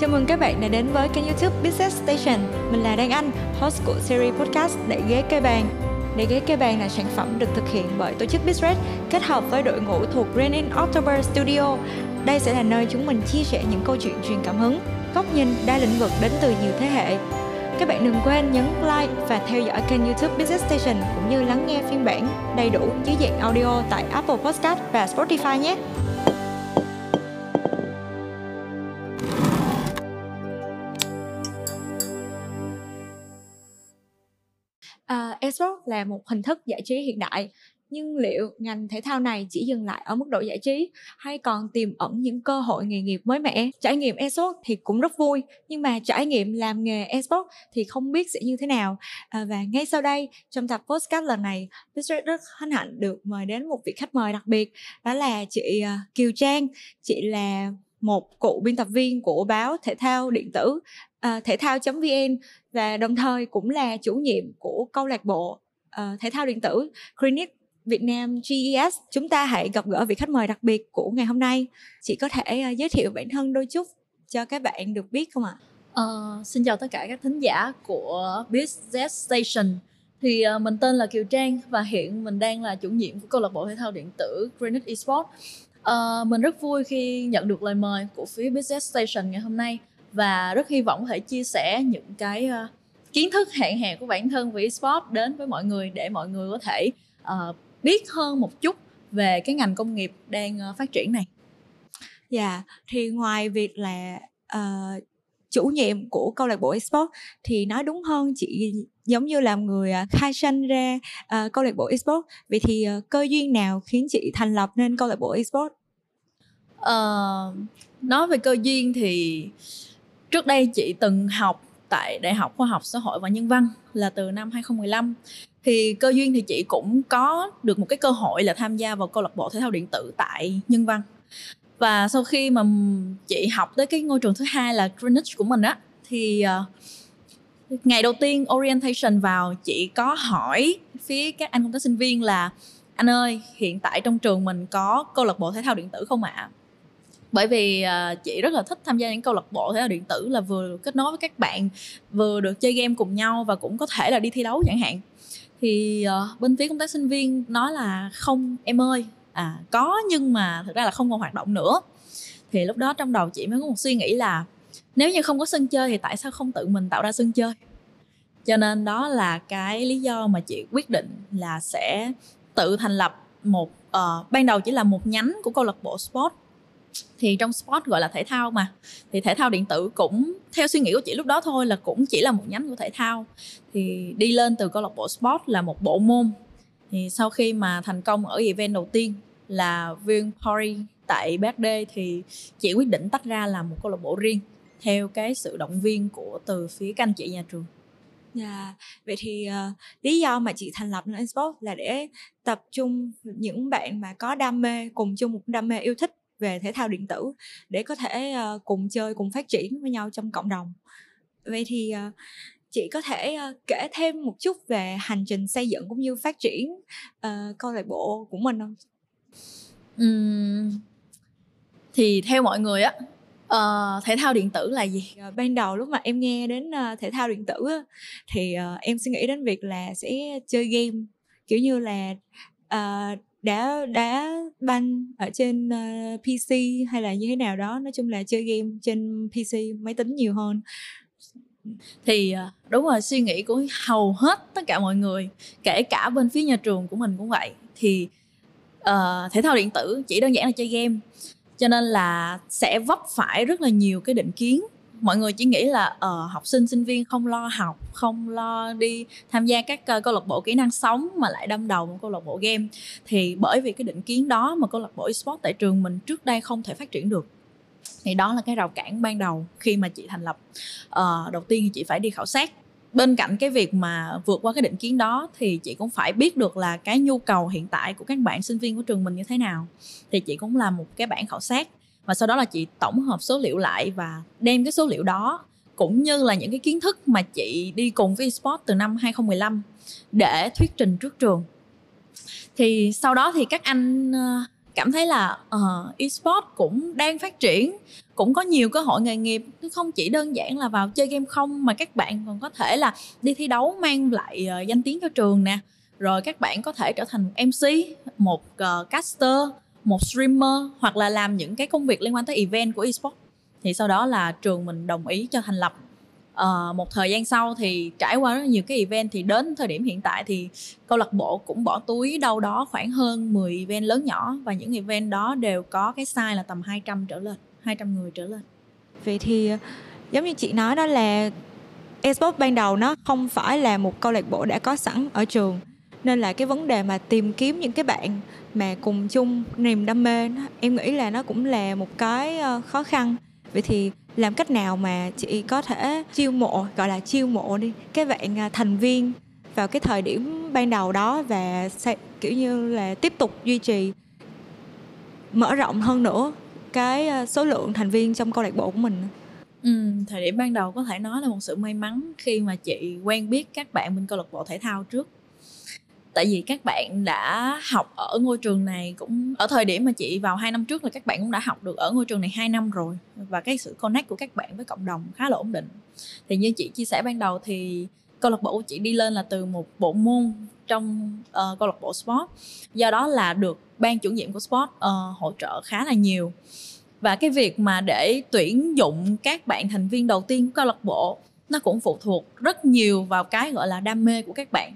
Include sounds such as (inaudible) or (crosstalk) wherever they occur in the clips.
Chào mừng các bạn đã đến với kênh youtube Business Station. Mình là Đan Anh, host của series podcast Đại ghế cây bàn Đẩy ghế cây bàn là sản phẩm được thực hiện bởi tổ chức Bizred kết hợp với đội ngũ thuộc Rain in October Studio. Đây sẽ là nơi chúng mình chia sẻ những câu chuyện truyền cảm hứng góc nhìn đa lĩnh vực đến từ nhiều thế hệ. Các bạn đừng quên nhấn like và theo dõi kênh youtube Business Station cũng như lắng nghe phiên bản đầy đủ dưới dạng audio tại Apple Podcast và Spotify nhé. Esports là một hình thức giải trí hiện đại nhưng liệu ngành thể thao này chỉ dừng lại ở mức độ giải trí hay còn tiềm ẩn những cơ hội nghề nghiệp mới mẻ? Trải nghiệm esports thì cũng rất vui nhưng mà trải nghiệm làm nghề esports thì không biết sẽ như thế nào. À, và ngay sau đây trong tập podcast lần này Bistret rất hân hạnh được mời đến một vị khách mời đặc biệt đó là chị à, Kiều Trang. Chị là một cựu biên tập viên của báo thể thao điện tử uh, thể thao.vn và đồng thời cũng là chủ nhiệm của câu lạc bộ uh, thể thao điện tử Clinic Việt Nam GES. Chúng ta hãy gặp gỡ vị khách mời đặc biệt của ngày hôm nay. Chị có thể uh, giới thiệu bản thân đôi chút cho các bạn được biết không ạ? Uh, xin chào tất cả các thính giả của Business Station. Thì uh, mình tên là Kiều Trang và hiện mình đang là chủ nhiệm của câu lạc bộ thể thao điện tử Granite Esports. Uh, mình rất vui khi nhận được lời mời của phía Business Station ngày hôm nay và rất hy vọng có thể chia sẻ những cái uh, kiến thức hạn hẹp của bản thân về esports đến với mọi người để mọi người có thể uh, biết hơn một chút về cái ngành công nghiệp đang uh, phát triển này. Dạ, yeah, thì ngoài việc là uh, chủ nhiệm của câu lạc bộ esports thì nói đúng hơn chị giống như là người khai sinh ra uh, câu lạc bộ esports vậy thì uh, cơ duyên nào khiến chị thành lập nên câu lạc bộ esports uh, nói về cơ duyên thì trước đây chị từng học tại Đại học Khoa học Xã hội và Nhân văn là từ năm 2015 thì cơ duyên thì chị cũng có được một cái cơ hội là tham gia vào câu lạc bộ thể thao điện tử tại Nhân văn và sau khi mà chị học tới cái ngôi trường thứ hai là Greenwich của mình á thì uh, ngày đầu tiên orientation vào chị có hỏi phía các anh công tác sinh viên là anh ơi hiện tại trong trường mình có câu lạc bộ thể thao điện tử không ạ à? Bởi vì uh, chị rất là thích tham gia những câu lạc bộ thể thao điện tử là vừa được kết nối với các bạn vừa được chơi game cùng nhau và cũng có thể là đi thi đấu chẳng hạn. Thì uh, bên phía công tác sinh viên nói là không em ơi à có nhưng mà thực ra là không còn hoạt động nữa. Thì lúc đó trong đầu chị mới có một suy nghĩ là nếu như không có sân chơi thì tại sao không tự mình tạo ra sân chơi? Cho nên đó là cái lý do mà chị quyết định là sẽ tự thành lập một uh, ban đầu chỉ là một nhánh của câu lạc bộ sport thì trong sport gọi là thể thao mà thì thể thao điện tử cũng theo suy nghĩ của chị lúc đó thôi là cũng chỉ là một nhánh của thể thao thì đi lên từ câu lạc bộ sport là một bộ môn thì sau khi mà thành công ở event đầu tiên là viên Party tại birthday thì chị quyết định tách ra làm một câu lạc bộ riêng theo cái sự động viên của từ phía các anh chị nhà trường. Dạ, yeah. vậy thì uh, lý do mà chị thành lập nên Sport là để tập trung những bạn mà có đam mê cùng chung một đam mê yêu thích về thể thao điện tử để có thể uh, cùng chơi cùng phát triển với nhau trong cộng đồng. Vậy thì uh, chị có thể uh, kể thêm một chút về hành trình xây dựng cũng như phát triển uh, câu lạc bộ của mình không? Uhm, thì theo mọi người á uh, thể thao điện tử là gì? Ban đầu lúc mà em nghe đến uh, thể thao điện tử á, thì uh, em suy nghĩ đến việc là sẽ chơi game kiểu như là uh, đã đã banh ở trên ờ, uh, PC hay là như thế nào đó nói chung là chơi game trên PC máy tính nhiều hơn. Thì ờ, đúng rồi suy nghĩ của hầu hết tất cả mọi người kể cả bên phía nhà trường của mình cũng vậy. Thì uh, thể thao điện tử chỉ đơn giản là chơi game cho nên là sẽ vấp phải rất là nhiều cái định kiến mọi người chỉ nghĩ là uh, học sinh sinh viên không lo học không lo đi tham gia các uh, câu lạc bộ kỹ năng sống mà lại đâm đầu một câu lạc bộ game. Thì bởi vì cái định kiến đó mà câu lạc bộ esports tại trường mình trước đây không thể phát triển được. Thì đó là cái rào cản ban đầu khi mà chị thành lập. Uh, đầu tiên thì chị phải đi khảo sát. Bên cạnh cái việc mà vượt qua cái định kiến đó thì chị cũng phải biết được là cái nhu cầu hiện tại của các bạn sinh viên của trường mình như thế nào. Thì chị cũng làm một cái bản khảo sát và sau đó là chị tổng hợp số liệu lại và đem cái số liệu đó cũng như là những cái kiến thức mà chị đi cùng với esports từ năm 2015 để thuyết trình trước trường. Thì sau đó thì các anh ờ, cảm thấy là uh, esports cũng đang phát triển cũng có nhiều cơ hội nghề nghiệp. Không chỉ đơn giản là vào chơi game không mà các bạn còn có thể là đi thi đấu mang lại uh, danh tiếng cho trường nè. Rồi các bạn có thể trở thành một mc một uh, caster một streamer hoặc là làm những cái công việc liên quan tới event của esports. Thì sau đó là trường mình đồng ý cho thành lập. Uh, một thời gian sau thì trải qua rất nhiều cái event thì đến thời điểm hiện tại thì câu lạc bộ cũng bỏ túi đâu đó khoảng hơn 10 event lớn nhỏ và những event đó đều có cái size là tầm 200 trở lên 200 người trở lên. Vậy thì giống như chị nói đó là esports ban đầu nó không phải là một câu lạc bộ đã có sẵn ở trường nên là cái vấn đề mà tìm kiếm những cái bạn mà cùng chung niềm đam mê em nghĩ là nó cũng là một cái ờ, khó khăn. Vậy thì làm cách nào mà chị có thể chiêu mộ gọi là chiêu mộ đi cái bạn ờ, thành viên vào cái thời điểm ban đầu đó và sẽ kiểu như là tiếp tục duy trì mở rộng hơn nữa cái ờ, số lượng thành viên trong câu lạc bộ của mình? Ừ, thời điểm ban đầu có thể nói là một sự may mắn khi mà chị quen biết các bạn bên câu lạc bộ thể thao trước tại vì các bạn đã học ở ngôi trường này cũng ở thời điểm mà chị vào hai năm trước là các bạn cũng đã học được ở ngôi trường này hai năm rồi. Và cái sự connect của các bạn với cộng đồng khá là ổn định. Thì như chị chia sẻ ban đầu thì câu lạc bộ của chị đi lên là từ một bộ môn trong uh, câu lạc bộ sport. Do đó là được ban chủ nhiệm của sport uh, hỗ trợ khá là nhiều. Và cái việc mà để tuyển dụng các bạn thành viên đầu tiên của câu lạc bộ nó cũng phụ thuộc rất nhiều vào cái gọi là đam mê của các bạn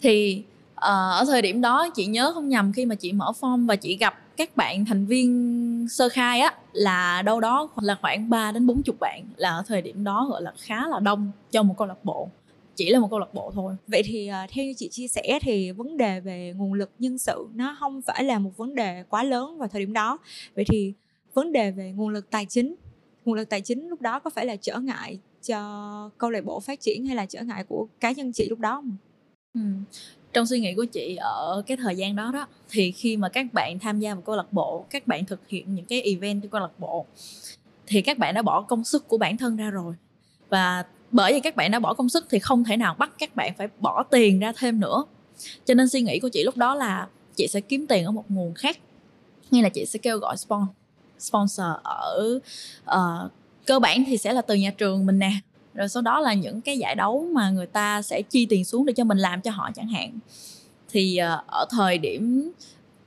thì uh, ở thời điểm đó chị nhớ không nhầm khi mà chị mở form và chị gặp các bạn thành viên sơ khai á là đâu đó là khoảng 3 đến 40 bạn là ở thời điểm đó gọi là khá là đông cho một câu lạc bộ. Chỉ là một câu lạc bộ thôi. Vậy thì ờ, theo như chị chia sẻ thì vấn đề về nguồn lực nhân sự nó không phải là một vấn đề quá lớn vào thời điểm đó. Vậy thì vấn đề về nguồn lực tài chính nguồn lực tài chính lúc đó có phải là trở ngại cho câu lạc bộ phát triển hay là trở ngại của cá nhân chị lúc đó không? Ừ. Trong suy nghĩ của chị ở cái thời gian đó đó thì khi mà các bạn tham gia vào câu lạc bộ, các bạn thực hiện những cái event của câu lạc bộ thì các bạn đã bỏ công sức của bản thân ra rồi. Và bởi vì các bạn đã bỏ công sức thì không thể nào bắt các bạn phải bỏ tiền ra thêm nữa. Cho nên suy nghĩ của chị lúc đó là chị sẽ kiếm tiền ở một nguồn khác. Nghĩa là chị sẽ kêu gọi sponsor sponsor ở uh, cơ bản thì sẽ là từ nhà trường mình nè rồi sau đó là những cái giải đấu mà người ta sẽ chi tiền xuống để cho mình làm cho họ chẳng hạn. Thì ờ, ở thời điểm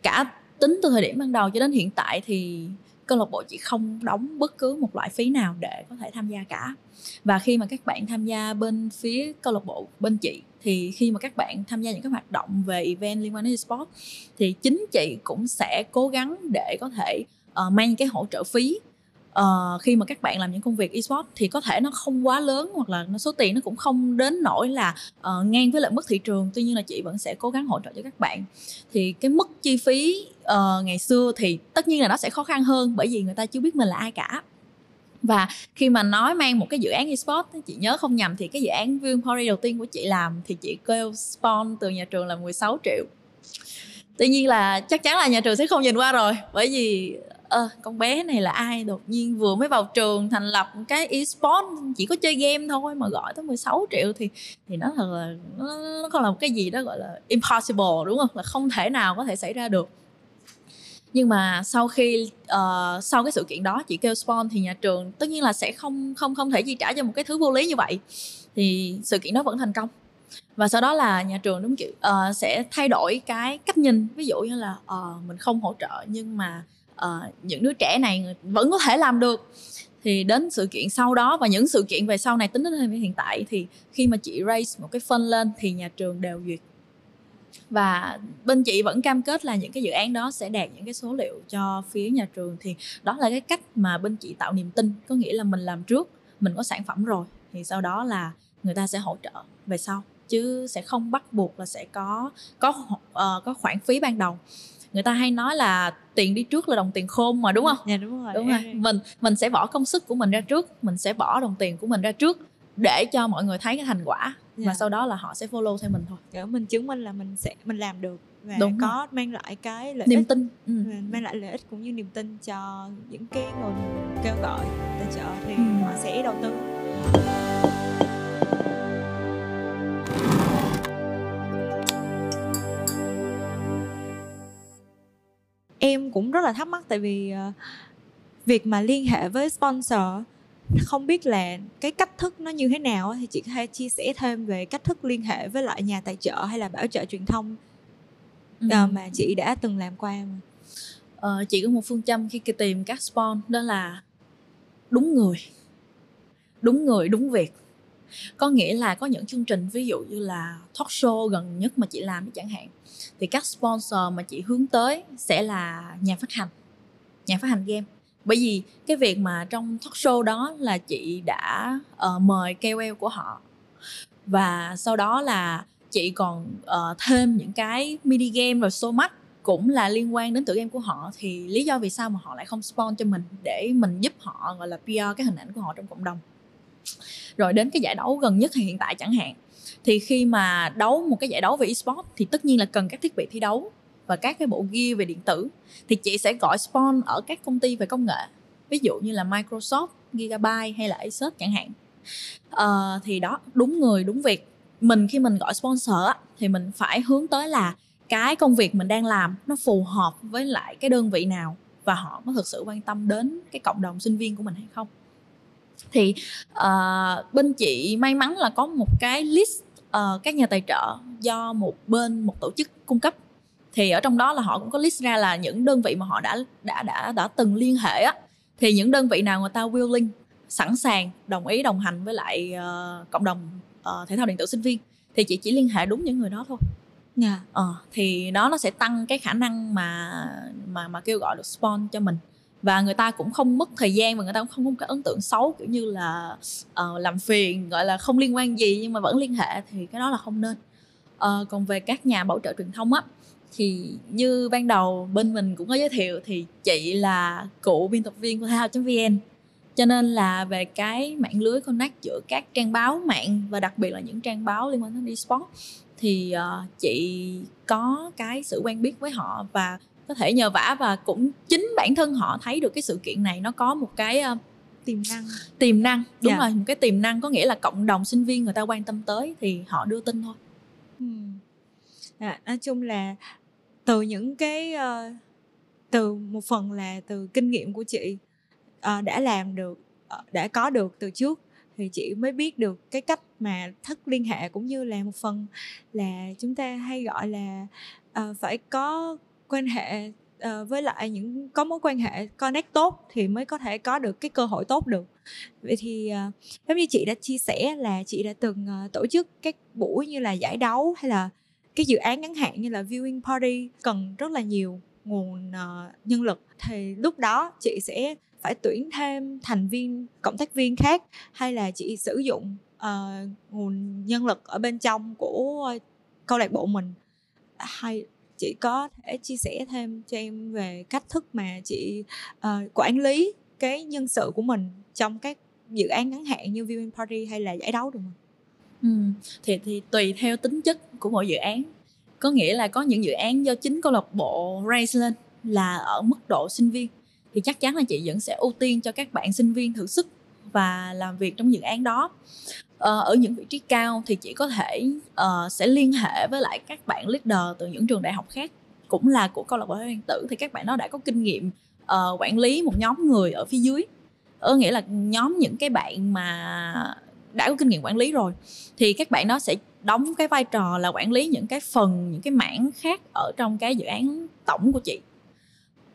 cả tính từ thời điểm ban đầu cho đến hiện tại thì câu lạc bộ chỉ không đóng bất cứ một loại phí nào để có thể tham gia cả. Và khi mà các bạn tham gia bên phía câu lạc bộ bên chị thì khi mà các bạn tham gia những cái hoạt động về event liên quan đến sport thì chính chị cũng sẽ cố gắng để có thể uh, mang cái hỗ trợ phí uh, khi mà các bạn làm những công việc esports thì có thể nó không quá lớn hoặc là nó số tiền nó cũng không đến nỗi là uh, ngang với lại mức thị trường. Tuy nhiên là chị vẫn sẽ cố gắng hỗ trợ cho các bạn. Thì cái mức chi phí uh, ngày xưa thì tất nhiên là nó sẽ khó khăn hơn bởi vì người ta chưa biết mình là ai cả. Và khi mà nói mang một cái dự án esports chị nhớ không nhầm thì cái dự án Viewing Party đầu tiên của chị làm thì chị kêu spawn từ nhà trường là 16 triệu. Tuy nhiên là chắc chắn là nhà trường sẽ không nhìn qua rồi bởi vì ờ con bé này là ai? Đột nhiên vừa mới vào trường thành lập cái esports chỉ có chơi game thôi mà gọi tới 16 triệu thì thì nó thật là nó, nó không là một cái gì đó gọi là impossible đúng không? Là không thể nào có thể xảy ra được. Nhưng mà sau khi uh, sau cái sự kiện đó chị kêu spawn thì nhà trường tất nhiên là sẽ không không không thể chi trả cho một cái thứ vô lý như vậy. Thì sự kiện đó vẫn thành công. Và sau đó là nhà trường đúng kiểu uh, sẽ thay đổi cái cách nhìn. Ví dụ như là uh, mình không hỗ trợ nhưng mà uh, những đứa trẻ này vẫn có thể làm được. Thì đến sự kiện sau đó và những sự kiện về sau này tính đến thời điểm hiện tại thì khi mà chị raise một cái phân lên thì nhà trường đều duyệt. Và bên chị vẫn cam kết là những cái dự án đó sẽ đạt những cái số liệu cho phía nhà trường. Thì đó là cái cách mà bên chị tạo niềm tin có nghĩa là mình làm trước mình có sản phẩm rồi thì sau đó là người ta sẽ hỗ trợ về sau chứ sẽ không bắt buộc là sẽ có có uh, có khoản phí ban đầu người ta hay nói là tiền đi trước là đồng tiền khôn mà đúng không? Dạ đúng rồi. Đúng rồi. Mình mình sẽ bỏ công sức của mình ra trước, mình sẽ bỏ đồng tiền của mình ra trước để cho mọi người thấy cái thành quả dạ. và sau đó là họ sẽ follow theo mình thôi. Để mình chứng minh là mình sẽ mình làm được và đúng có rồi. mang lại cái lợi niềm ích. tin ừ. mang lại lợi ích cũng như niềm tin cho những cái người kêu gọi tài trợ thì ừ. họ sẽ đầu tư em cũng rất là thắc mắc tại vì uh, việc mà liên hệ với sponsor không biết là cái cách thức nó như thế nào thì chị có thể chia sẻ thêm về cách thức liên hệ với lại nhà tài trợ hay là bảo trợ truyền thông ừ. uh, mà chị đã từng làm qua mà. Uh, chị có một phương châm khi tìm các sponsor đó là đúng người đúng người đúng việc có nghĩa là có những chương trình ví dụ như là talk show gần nhất mà chị làm chẳng hạn thì các sponsor mà chị hướng tới sẽ là nhà phát hành nhà phát hành game. Bởi vì cái việc mà trong talk show đó là chị đã uh, mời KOL của họ. Và sau đó là chị còn uh, thêm những cái mini game rồi so much cũng là liên quan đến tựa game của họ. Thì lý do vì sao mà họ lại không sponsor cho mình để mình giúp họ gọi là PR cái hình ảnh của họ trong cộng đồng? Rồi đến cái giải đấu gần nhất thì hiện tại chẳng hạn. Thì khi mà đấu một cái giải đấu về esports thì tất nhiên là cần các thiết bị thi đấu và các cái bộ gear về điện tử. Thì chị sẽ gọi spawn ở các công ty về công nghệ. Ví dụ như là Microsoft, Gigabyte hay là Asus chẳng hạn. À, thì đó đúng người đúng việc. Mình khi mình gọi sponsor thì mình phải hướng tới là cái công việc mình đang làm nó phù hợp với lại cái đơn vị nào và họ có thực sự quan tâm đến cái cộng đồng sinh viên của mình hay không thì uh, bên chị may mắn là có một cái list uh, các nhà tài trợ do một bên một tổ chức cung cấp thì ở trong đó là họ cũng có list ra là những đơn vị mà họ đã đã đã đã từng liên hệ á thì những đơn vị nào người ta willing sẵn sàng đồng ý đồng hành với lại uh, cộng đồng uh, thể thao điện tử sinh viên thì chị chỉ liên hệ đúng những người đó thôi yeah. Dạ. ờ, thì đó nó sẽ tăng cái khả năng mà mà mà kêu gọi được spawn cho mình và người ta cũng không mất thời gian và người ta cũng không có cái ấn tượng xấu kiểu như là uh, làm phiền gọi là không liên quan gì nhưng mà vẫn liên hệ thì cái đó là không nên. Uh, còn về các nhà bảo trợ truyền thông á thì như ban đầu bên mình cũng có giới thiệu thì chị là cựu biên tập viên của thể thao.vn cho nên là về cái mạng lưới connect giữa các trang báo mạng và đặc biệt là những trang báo liên quan đến esports thì uh, chị có cái sự quen biết với họ và có thể nhờ vả và cũng chính bản thân họ thấy được cái sự kiện này nó có một cái uh, tiềm năng tiềm năng đúng yeah. Dạ. rồi một cái tiềm năng có nghĩa là cộng đồng sinh viên người ta quan tâm tới thì họ đưa tin thôi ừ. à, nói chung là từ những cái uh, từ một phần là từ kinh nghiệm của chị uh, đã làm được uh, đã có được từ trước thì chị mới biết được cái cách mà thức liên hệ cũng như là một phần là chúng ta hay gọi là uh, phải có quan hệ uh, với lại những có mối quan hệ connect tốt thì mới có thể có được cái cơ hội tốt được. Vậy thì uh, giống như chị đã chia sẻ là chị đã từng uh, tổ chức các buổi như là giải đấu hay là cái dự án ngắn hạn như là viewing party cần rất là nhiều nguồn uh, nhân lực. Thì lúc đó chị sẽ phải tuyển thêm thành viên cộng tác viên khác hay là chị sử dụng uh, nguồn nhân lực ở bên trong của câu lạc bộ mình hay chị có thể chia sẻ thêm cho em về cách thức mà chị uh, quản lý cái nhân sự của mình trong các dự án ngắn hạn như viewing party hay là giải đấu được không? Ừ, thì thì tùy theo tính chất của mỗi dự án. Có nghĩa là có những dự án do chính câu lạc bộ raise lên là ở mức độ sinh viên. Thì chắc chắn là chị vẫn sẽ ưu tiên cho các bạn sinh viên thử sức và làm việc trong dự án đó. Ờ, ở những vị trí cao thì chỉ có thể uh, sẽ liên hệ với lại các bạn leader từ những trường đại học khác cũng là của câu lạc bộ điện tử thì các bạn đó đã có kinh nghiệm uh, quản lý một nhóm người ở phía dưới. Ở nghĩa là nhóm những cái bạn mà đã có kinh nghiệm quản lý rồi thì các bạn đó sẽ đóng cái vai trò là quản lý những cái phần những cái mảng khác ở trong cái dự án tổng của chị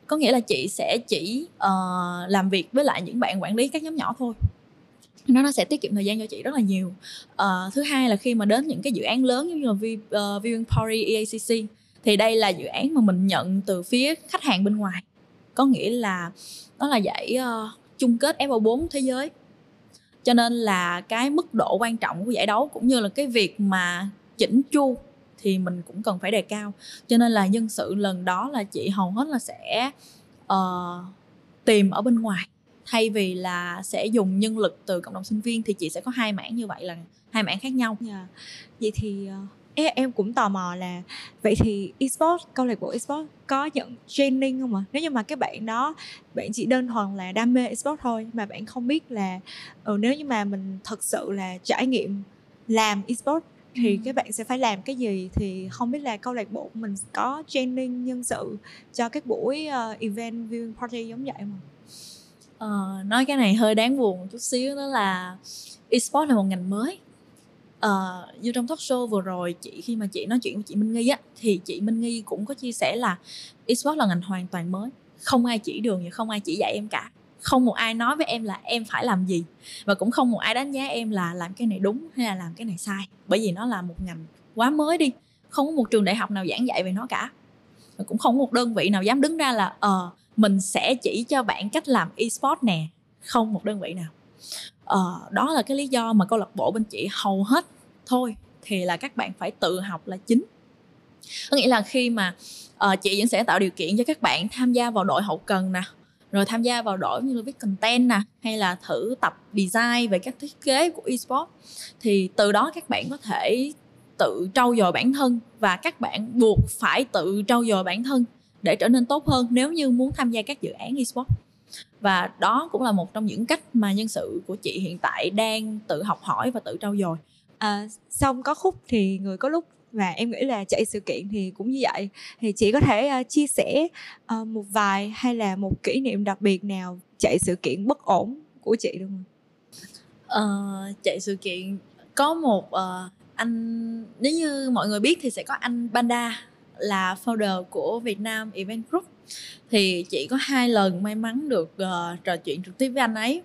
có nghĩa là chị sẽ chỉ uh, làm việc với lại những bạn quản lý các nhóm nhỏ thôi. Nó nó sẽ tiết kiệm thời gian cho chị rất là nhiều. Uh, thứ hai là khi mà đến những cái dự án lớn giống như là v, uh, ờ, viewing party EACC thì đây là dự án mà mình nhận từ phía khách hàng bên ngoài. Có nghĩa là nó là giải uh, chung kết F4 thế giới. Cho nên là cái mức độ quan trọng của giải đấu cũng như là cái việc mà chỉnh chu thì mình cũng cần phải đề cao cho nên là nhân sự lần đó là chị hầu hết là sẽ uh, tìm ở bên ngoài thay vì là sẽ dùng nhân lực từ cộng đồng sinh viên thì chị sẽ có hai mảng như vậy là hai mảng khác nhau. Yeah. Vậy thì uh, em cũng tò mò là vậy thì esports câu lạc bộ esports có nhận training không ạ? Nếu như mà các bạn đó bạn chỉ đơn thuần là đam mê esports thôi mà bạn không biết là ừ, nếu như mà mình thật sự là trải nghiệm làm esports thì các bạn sẽ phải làm cái gì thì không biết là câu lạc bộ mình có training nhân sự cho các buổi uh, event viewing party giống vậy không? Uh, nói cái này hơi đáng buồn một chút xíu đó là esports là một ngành mới. Uh, như trong talk show vừa rồi chị khi mà chị nói chuyện với chị Minh Nghi á thì chị Minh Nghi cũng có chia sẻ là esports là ngành hoàn toàn mới. Không ai chỉ đường và không ai chỉ dạy em cả không một ai nói với em là em phải làm gì. Và cũng không một ai đánh giá em là làm cái này đúng hay là làm cái này sai. Bởi vì nó là một ngành quá mới đi. Không có một trường đại học nào giảng dạy về nó cả. Và cũng không có một đơn vị nào dám đứng ra là ờ uh, mình sẽ chỉ cho bạn cách làm esports nè. Không một đơn vị nào. Ờ, uh, đó là cái lý do mà câu lạc bộ bên chị hầu hết thôi thì là các bạn phải tự học là chính. Có nghĩa là khi mà uh, chị vẫn sẽ tạo điều kiện cho các bạn tham gia vào đội hậu cần nè rồi tham gia vào đội như là viết content nè hay là thử tập design về các thiết kế của esports thì từ đó các bạn có thể tự trau dồi bản thân và các bạn buộc phải tự trau dồi bản thân để trở nên tốt hơn nếu như muốn tham gia các dự án esports và đó cũng là một trong những cách mà nhân sự của chị hiện tại đang tự học hỏi và tự trau dồi. À, xong có khúc thì người có lúc và em nghĩ là chạy sự kiện thì cũng như vậy. Thì chị có thể uh, chia sẻ uh, một vài hay là một kỷ niệm đặc biệt nào chạy sự kiện bất ổn của chị được không? Uh, chạy sự kiện có một uh, anh nếu như mọi người biết thì sẽ có anh Banda là founder của Việt Nam Event Group. Thì chị có hai lần may mắn được uh, trò chuyện trực tiếp với anh ấy.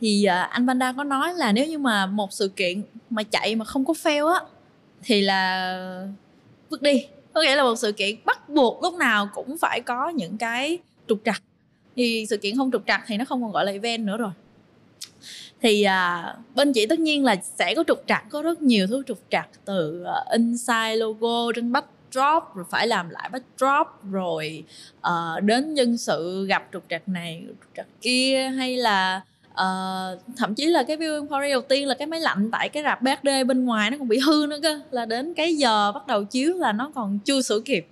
Thì uh, anh Banda có nói là nếu như mà một sự kiện mà chạy mà không có fail á thì là vứt đi. Có nghĩa là một sự kiện bắt buộc lúc nào cũng phải có những cái trục trặc. Thì sự kiện không trục trặc thì nó không còn gọi là event nữa rồi. Thì à, bên chị tất nhiên là sẽ có trục trặc có rất nhiều thứ trục trặc từ uh, inside logo trên backdrop rồi phải làm lại backdrop rồi uh, đến nhân sự gặp trục trặc này trục trặc kia hay là uh, thậm chí là cái viewing party đầu tiên là cái máy lạnh tại cái rạp BHD bên ngoài nó còn bị hư nữa cơ. Là đến cái giờ bắt đầu chiếu là nó còn chưa sửa kịp.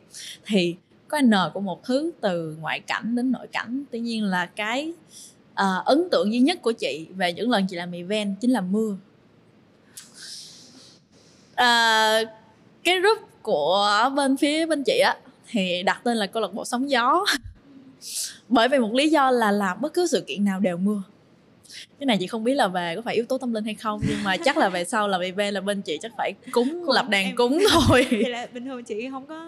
Thì có n của một thứ từ ngoại cảnh đến nội cảnh. Tuy nhiên là cái uh, ấn tượng duy nhất của chị về những lần chị làm event chính là mưa. Uh, cái group của bên phía bên chị á thì đặt tên là câu lạc bộ sóng gió. (laughs) Bởi vì một lý do là làm bất cứ sự kiện nào đều mưa cái này chị không biết là về có phải yếu tố tâm linh hay không nhưng mà (laughs) chắc là về sau là về là bên chị chắc phải cúng, (laughs) lập đàn em... cúng (laughs) thôi thì là bình thường chị không có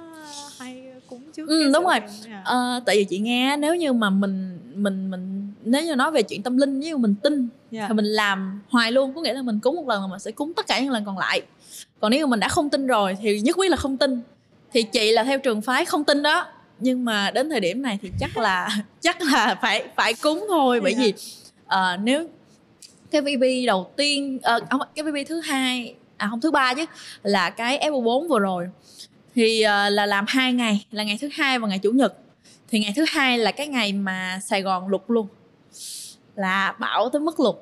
hay cúng trước ừ, đúng rồi à, tại vì chị nghe nếu như mà mình mình mình nếu như nói về chuyện tâm linh nếu mình tin yeah. Dạ. thì mình làm hoài luôn có nghĩa là mình cúng một lần mà mình sẽ cúng tất cả những lần còn lại còn nếu mà mình đã không tin rồi thì nhất quyết là không tin thì chị là theo trường phái không tin đó nhưng mà đến thời điểm này thì chắc là chắc là phải phải cúng thôi bởi yeah. Dạ. vì uh, nếu cái VB đầu tiên uh, cái VB thứ hai à không thứ ba chứ là cái Apple 4 vừa rồi. Thì uh, là làm hai ngày là ngày thứ hai và ngày chủ nhật. Thì ngày thứ hai là cái ngày mà Sài Gòn lụt luôn là bão tới mức lụt.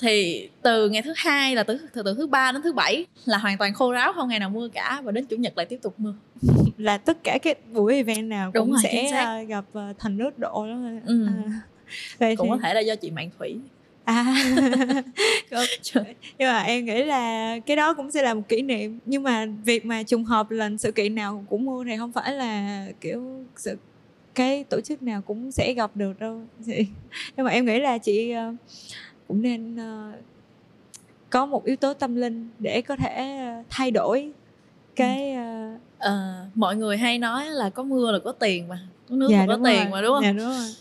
Thì từ ngày thứ hai là từ, từ từ thứ ba đến thứ bảy là hoàn toàn khô ráo không ngày nào mưa cả và đến chủ nhật lại tiếp tục mưa. (laughs) Là tất cả các buổi event nào Đúng cũng rồi, sẽ gặp thành nước độ đó ừ. à. Vậy cũng thì... có thể là do chị mạng thủy. À. (laughs) (laughs) Nhưng mà em nghĩ là cái đó cũng sẽ là một kỷ niệm. Nhưng mà việc mà trùng hợp lần sự kiện nào cũng mua thì không phải là kiểu sự cái tổ chức nào cũng sẽ gặp được đâu. Chị (laughs) nhưng mà em nghĩ là chị uh, cũng nên uh, có một yếu tố tâm linh để có thể uh, thay đổi cái uh... à, mọi người hay nói là có mưa là có tiền mà có nước dạ, là có tiền rồi. mà đúng không? Dạ, đúng rồi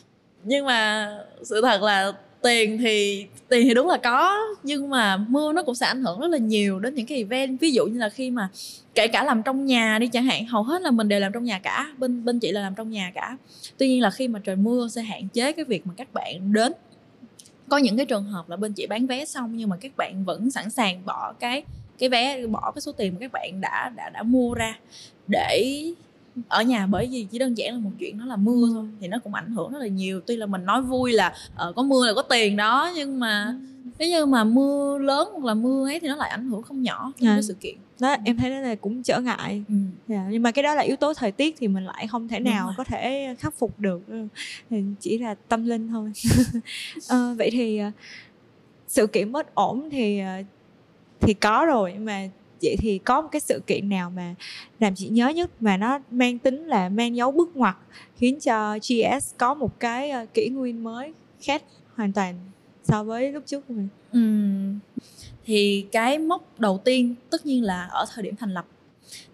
nhưng mà sự thật là tiền thì tiền thì đúng là có, nhưng mà mưa nó cũng sẽ ảnh hưởng rất là nhiều đến những cái event. Ví dụ như là khi mà kể cả làm trong nhà đi chẳng hạn, hầu hết là mình đều làm trong nhà cả, bên bên chị là làm trong nhà cả. Tuy nhiên là khi mà trời mưa sẽ hạn chế cái việc mà các bạn đến. Có những cái trường hợp là bên chị bán vé xong nhưng mà các bạn vẫn sẵn sàng bỏ cái cái vé, bỏ cái số tiền mà các bạn đã đã đã mua ra để ở nhà bởi vì chỉ đơn giản là một chuyện nó là mưa thôi thì nó cũng ảnh hưởng rất là nhiều. Tuy là mình nói vui là uh, có mưa là có tiền đó nhưng mà nếu như mà mưa lớn hoặc là mưa ấy thì nó lại ảnh hưởng không nhỏ trong à. cái sự kiện. Đó em thấy đó là cũng trở ngại. Ừ. yeah. Dạ, nhưng mà cái đó là yếu tố thời tiết thì mình lại không thể nào có thể khắc phục được chỉ là tâm linh thôi. À, (laughs) vậy thì uh, sự kiện bất ổn thì thì có rồi mà chị thì có một cái sự kiện nào mà làm chị nhớ nhất mà nó mang tính là mang dấu bước ngoặt khiến cho GS có một cái ờ, kỷ nguyên mới khác hoàn toàn so với lúc trước của mình ừ. thì cái mốc đầu tiên tất nhiên là ở thời điểm thành lập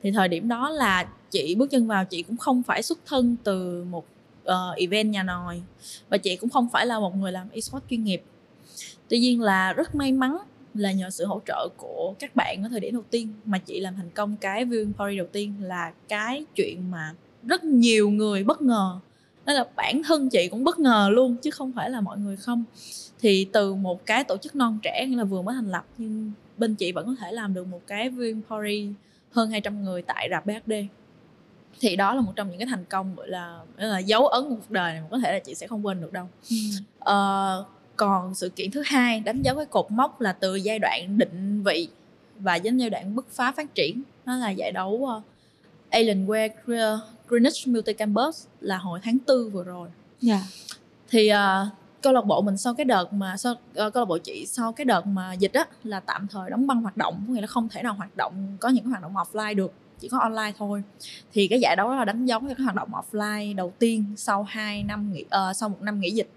thì thời điểm đó là chị bước chân vào chị cũng không phải xuất thân từ một uh, event nhà nòi và chị cũng không phải là một người làm esports chuyên nghiệp tuy nhiên là rất may mắn là nhờ sự hỗ trợ của các bạn ở thời điểm đầu tiên mà chị làm thành công cái viewing party đầu tiên là cái chuyện mà rất nhiều người bất ngờ. Đó là bản thân chị cũng bất ngờ luôn chứ không phải là mọi người không. Thì từ một cái tổ chức non trẻ là vừa mới thành lập nhưng bên chị vẫn có thể làm được một cái viewing party hơn 200 người tại rạp BHD thì đó là một trong những cái thành công gọi là, là dấu ấn của cuộc đời này mà có thể là chị sẽ không quên được đâu. Ừ. uh, còn sự kiện thứ hai đánh dấu cái cột mốc là từ giai đoạn định vị và đến giai đoạn bứt phá phát triển nó là giải đấu uh, Alienware Greenwich Multi Campus là hồi tháng tư vừa rồi yeah. Dạ. thì uh, câu lạc bộ mình sau cái đợt mà sau uh, câu lạc bộ chị sau cái đợt mà dịch á là tạm thời đóng băng hoạt động có nghĩa là không thể nào hoạt động có những hoạt động offline được chỉ có online thôi thì cái giải đấu đó là đánh dấu cái hoạt động offline đầu tiên sau 2 năm nghỉ uh, sau một năm nghỉ dịch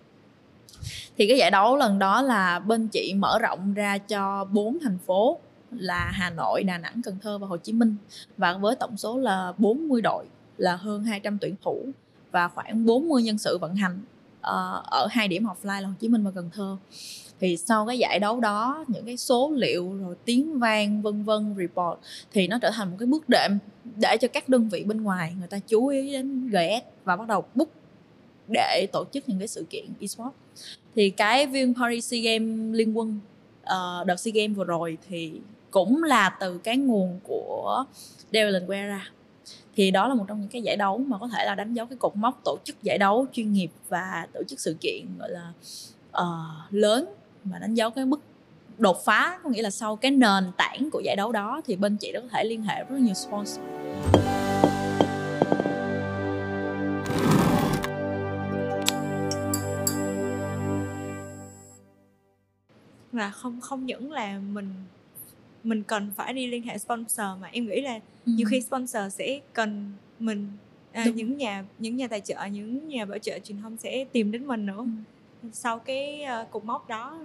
thì cái giải đấu lần đó là bên chị mở rộng ra cho bốn thành phố là Hà Nội, Đà Nẵng, Cần Thơ và Hồ Chí Minh. Và với tổng số là 40 đội là hơn 200 tuyển thủ và khoảng 40 nhân sự vận hành ờ, ở hai điểm offline là Hồ Chí Minh và Cần Thơ. Thì sau cái giải đấu đó những cái số liệu rồi tiếng vang vân vân report thì nó trở thành một cái bước đệm để cho các đơn vị bên ngoài người ta chú ý đến GS và bắt đầu book để tổ chức những cái sự kiện esports thì cái viên Paris SEA Games liên quân uh, đợt SEA Games vừa rồi thì cũng là từ cái nguồn của Devlin ra. Thì đó là một trong những cái giải đấu mà có thể là đánh dấu cái cột mốc tổ chức giải đấu chuyên nghiệp và tổ chức sự kiện gọi là uh, lớn mà đánh dấu cái mức đột phá có nghĩa là sau cái nền tảng của giải đấu đó thì bên chị đã có thể liên hệ rất nhiều sponsor. Là không không những là mình mình cần phải đi liên hệ sponsor mà em nghĩ là ừ. nhiều khi sponsor sẽ cần mình à, những nhà những nhà tài trợ những nhà bảo trợ truyền thông sẽ tìm đến mình nữa ừ. sau cái uh, cột mốc đó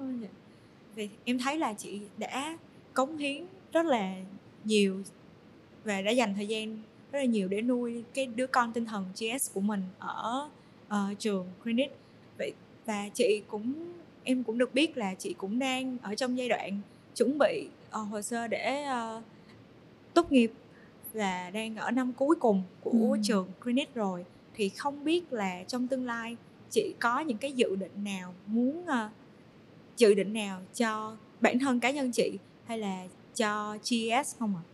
thì em thấy là chị đã cống hiến rất là nhiều và đã dành thời gian rất là nhiều để nuôi cái đứa con tinh thần GS của mình ở uh, trường Greenwich vậy và chị cũng em cũng được biết là chị cũng đang ở trong giai đoạn chuẩn bị uh, hồ sơ để uh, tốt nghiệp là đang ở năm cuối cùng của ừ. trường Greenwich rồi thì không biết là trong tương lai chị có những cái dự định nào muốn uh, dự định nào cho bản thân cá nhân chị hay là cho GS không ạ? À?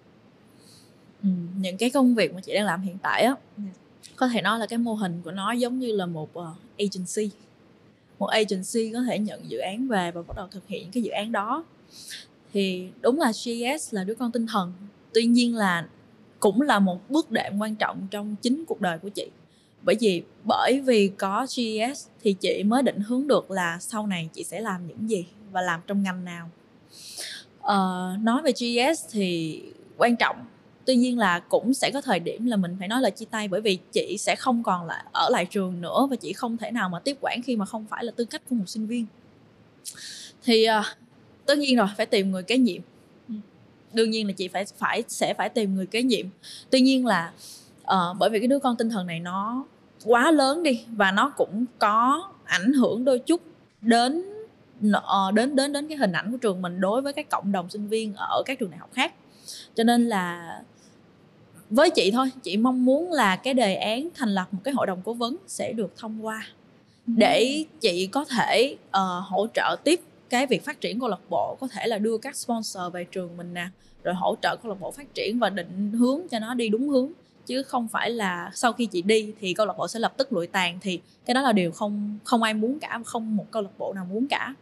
Ừ, những cái công việc mà chị đang làm hiện tại á yeah. Dạ. có thể nói là cái mô hình của nó giống như là một uh, agency một agency có thể nhận dự án về và bắt đầu thực hiện cái dự án đó. Thì đúng là GS là đứa con tinh thần. Tuy nhiên là cũng là một bước đệm quan trọng trong chính cuộc đời của chị. Bởi vì bởi vì có GS thì chị mới định hướng được là sau này chị sẽ làm những gì và làm trong ngành nào. Uh, nói về GS thì quan trọng tuy nhiên là cũng sẽ có thời điểm là mình phải nói là chia tay bởi vì chị sẽ không còn là ở lại trường nữa và chị không thể nào mà tiếp quản khi mà không phải là tư cách của một sinh viên. Thì uh, tất nhiên rồi phải tìm người kế nhiệm. Đương nhiên là chị phải phải sẽ phải tìm người kế nhiệm. Tuy nhiên là uh, bởi vì cái đứa con tinh thần này nó quá lớn đi và nó cũng có ảnh hưởng đôi chút đến uh, đến đến đến cái hình ảnh của trường mình đối với các cộng đồng sinh viên ở các trường đại học khác. Cho nên là với chị thôi chị mong muốn là cái đề án thành lập một cái hội đồng cố vấn sẽ được thông qua ừ. để chị có thể uh, hỗ trợ tiếp cái việc phát triển câu lạc bộ có thể là đưa các sponsor về trường mình nè rồi hỗ trợ câu lạc bộ phát triển và định hướng cho nó đi đúng hướng. Chứ không phải là sau khi chị đi thì câu lạc bộ sẽ lập tức lụi tàn thì cái đó là điều không không ai muốn cả không một câu lạc bộ nào muốn cả.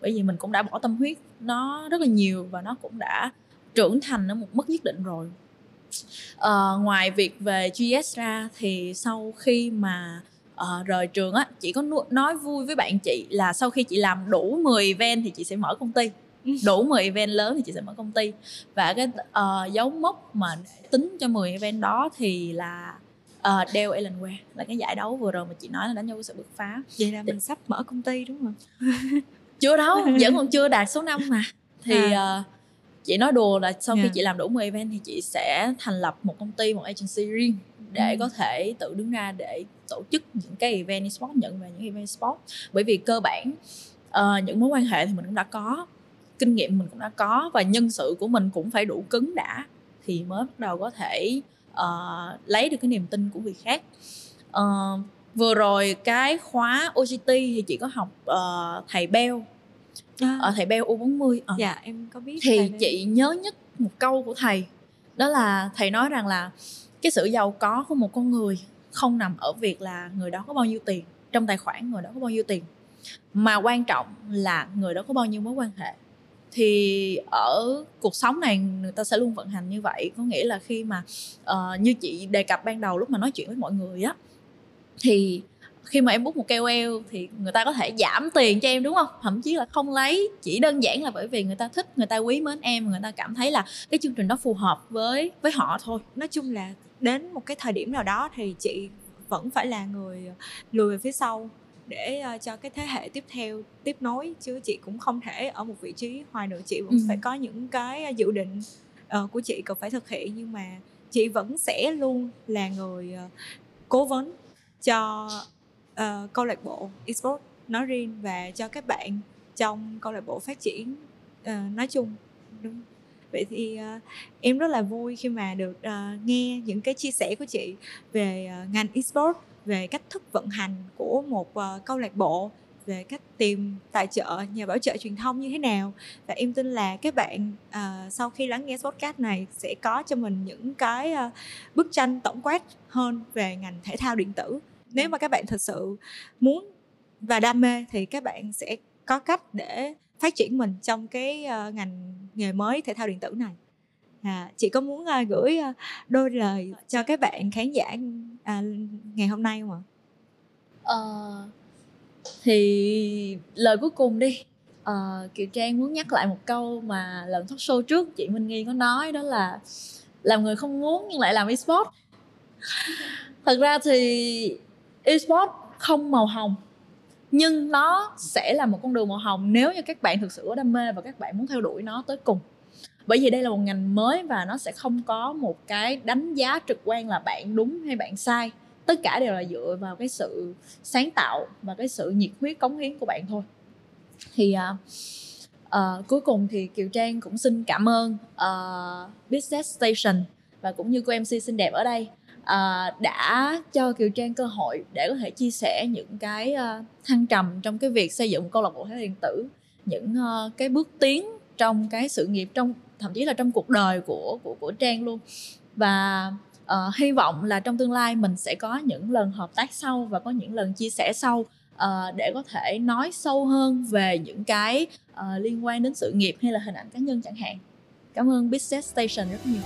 Bởi vì mình cũng đã bỏ tâm huyết nó rất là nhiều và nó cũng đã trưởng thành ở một mức nhất định rồi uh, ngoài việc về GS ra thì sau khi mà uh, rời trường á chị có nói vui với bạn chị là sau khi chị làm đủ 10 event thì chị sẽ mở công ty. Đủ 10 event lớn thì chị sẽ mở công ty. Và cái uh, dấu mốc mà tính cho 10 event đó thì là uh, Dell Alienware là cái giải đấu vừa rồi mà chị nói là đánh nhau với sự bứt phá. Vậy là mình sắp mở công ty đúng không? Chưa đâu vẫn (laughs) còn chưa đạt số năm mà. Thì à. uh, chị nói đùa là sau yeah. khi chị làm đủ 10 event thì chị sẽ thành lập một công ty một agency riêng để ừ. có thể tự đứng ra để tổ chức những cái event esports nhận về những event esports bởi vì cơ bản uh, những mối quan hệ thì mình cũng đã có kinh nghiệm mình cũng đã có và nhân sự của mình cũng phải đủ cứng đã thì mới bắt đầu có thể uh, lấy được cái niềm tin của người khác uh, vừa rồi cái khóa OGT thì chị có học uh, thầy Bell à. ở thầy Bell U40 uh. dạ em có biết thì chị nhớ nhất một câu của thầy đó là thầy nói rằng là cái sự giàu có của một con người không nằm ở việc là người đó có bao nhiêu tiền trong tài khoản người đó có bao nhiêu tiền mà quan trọng là người đó có bao nhiêu mối quan hệ thì ở cuộc sống này người ta sẽ luôn vận hành như vậy có nghĩa là khi mà uh, như chị đề cập ban đầu lúc mà nói chuyện với mọi người á thì khi mà em bút một KOL thì người ta có thể giảm tiền cho em đúng không? Thậm chí là không lấy chỉ đơn giản là bởi vì người ta thích người ta quý mến em người ta cảm thấy là cái chương trình đó phù hợp với với họ thôi. Nói chung là đến một cái thời điểm nào đó thì chị vẫn phải là người lùi về phía sau để uh, cho cái thế hệ tiếp theo tiếp nối chứ chị cũng không thể ở một vị trí hoài nữa. Chị vẫn ừ. phải có những cái dự định uh, của chị cần phải thực hiện nhưng mà chị vẫn sẽ luôn là người uh, cố vấn cho uh, câu lạc bộ esports nói riêng và cho các bạn trong câu lạc bộ phát triển uh, nói chung đúng. Vậy thì uh, em rất là vui khi mà được uh, nghe những cái chia sẻ của chị về uh, ngành esports về cách thức vận hành của một uh, câu lạc bộ về cách tìm tài trợ nhà bảo trợ truyền thông như thế nào. Và em tin là các bạn uh, sau khi lắng nghe podcast này sẽ có cho mình những cái uh, bức tranh tổng quát hơn về ngành thể thao điện tử nếu mà các bạn thật sự muốn và đam mê thì các bạn sẽ có cách để phát triển mình trong cái uh, ngành nghề mới thể thao điện tử này. À, chị có muốn uh, gửi uh, đôi lời cho các bạn khán giả uh, ngày hôm nay không ạ? Uh, thì lời cuối cùng đi. Uh, kiều trang muốn nhắc lại một câu mà lần talk show trước chị minh nghi có nói đó là làm người không muốn nhưng lại làm esports (laughs) thật ra thì esports không màu hồng nhưng nó sẽ là một con đường màu hồng nếu như các bạn thực sự có đam mê và các bạn muốn theo đuổi nó tới cùng. Bởi vì đây là một ngành mới và nó sẽ không có một cái đánh giá trực quan là bạn đúng hay bạn sai. Tất cả đều là dựa vào cái sự sáng tạo và cái sự nhiệt huyết cống hiến của bạn thôi. Thì uh, uh, cuối cùng thì kiều trang cũng xin cảm ơn uh, business station và cũng như cô mc xinh đẹp ở đây uh, đã cho kiều trang cơ hội để có thể chia sẻ những cái uh, thăng trầm trong cái việc xây dựng một câu lạc bộ thể điện tử những uh, cái bước tiến trong cái sự nghiệp trong thậm chí là trong cuộc đời của của của trang luôn. Và uh, hy vọng là trong tương lai mình sẽ có những lần hợp tác sau và có những lần chia sẻ sau uh, để có thể nói sâu hơn về những cái uh, liên quan đến sự nghiệp hay là hình ảnh cá nhân chẳng hạn. Cảm ơn business station rất nhiều.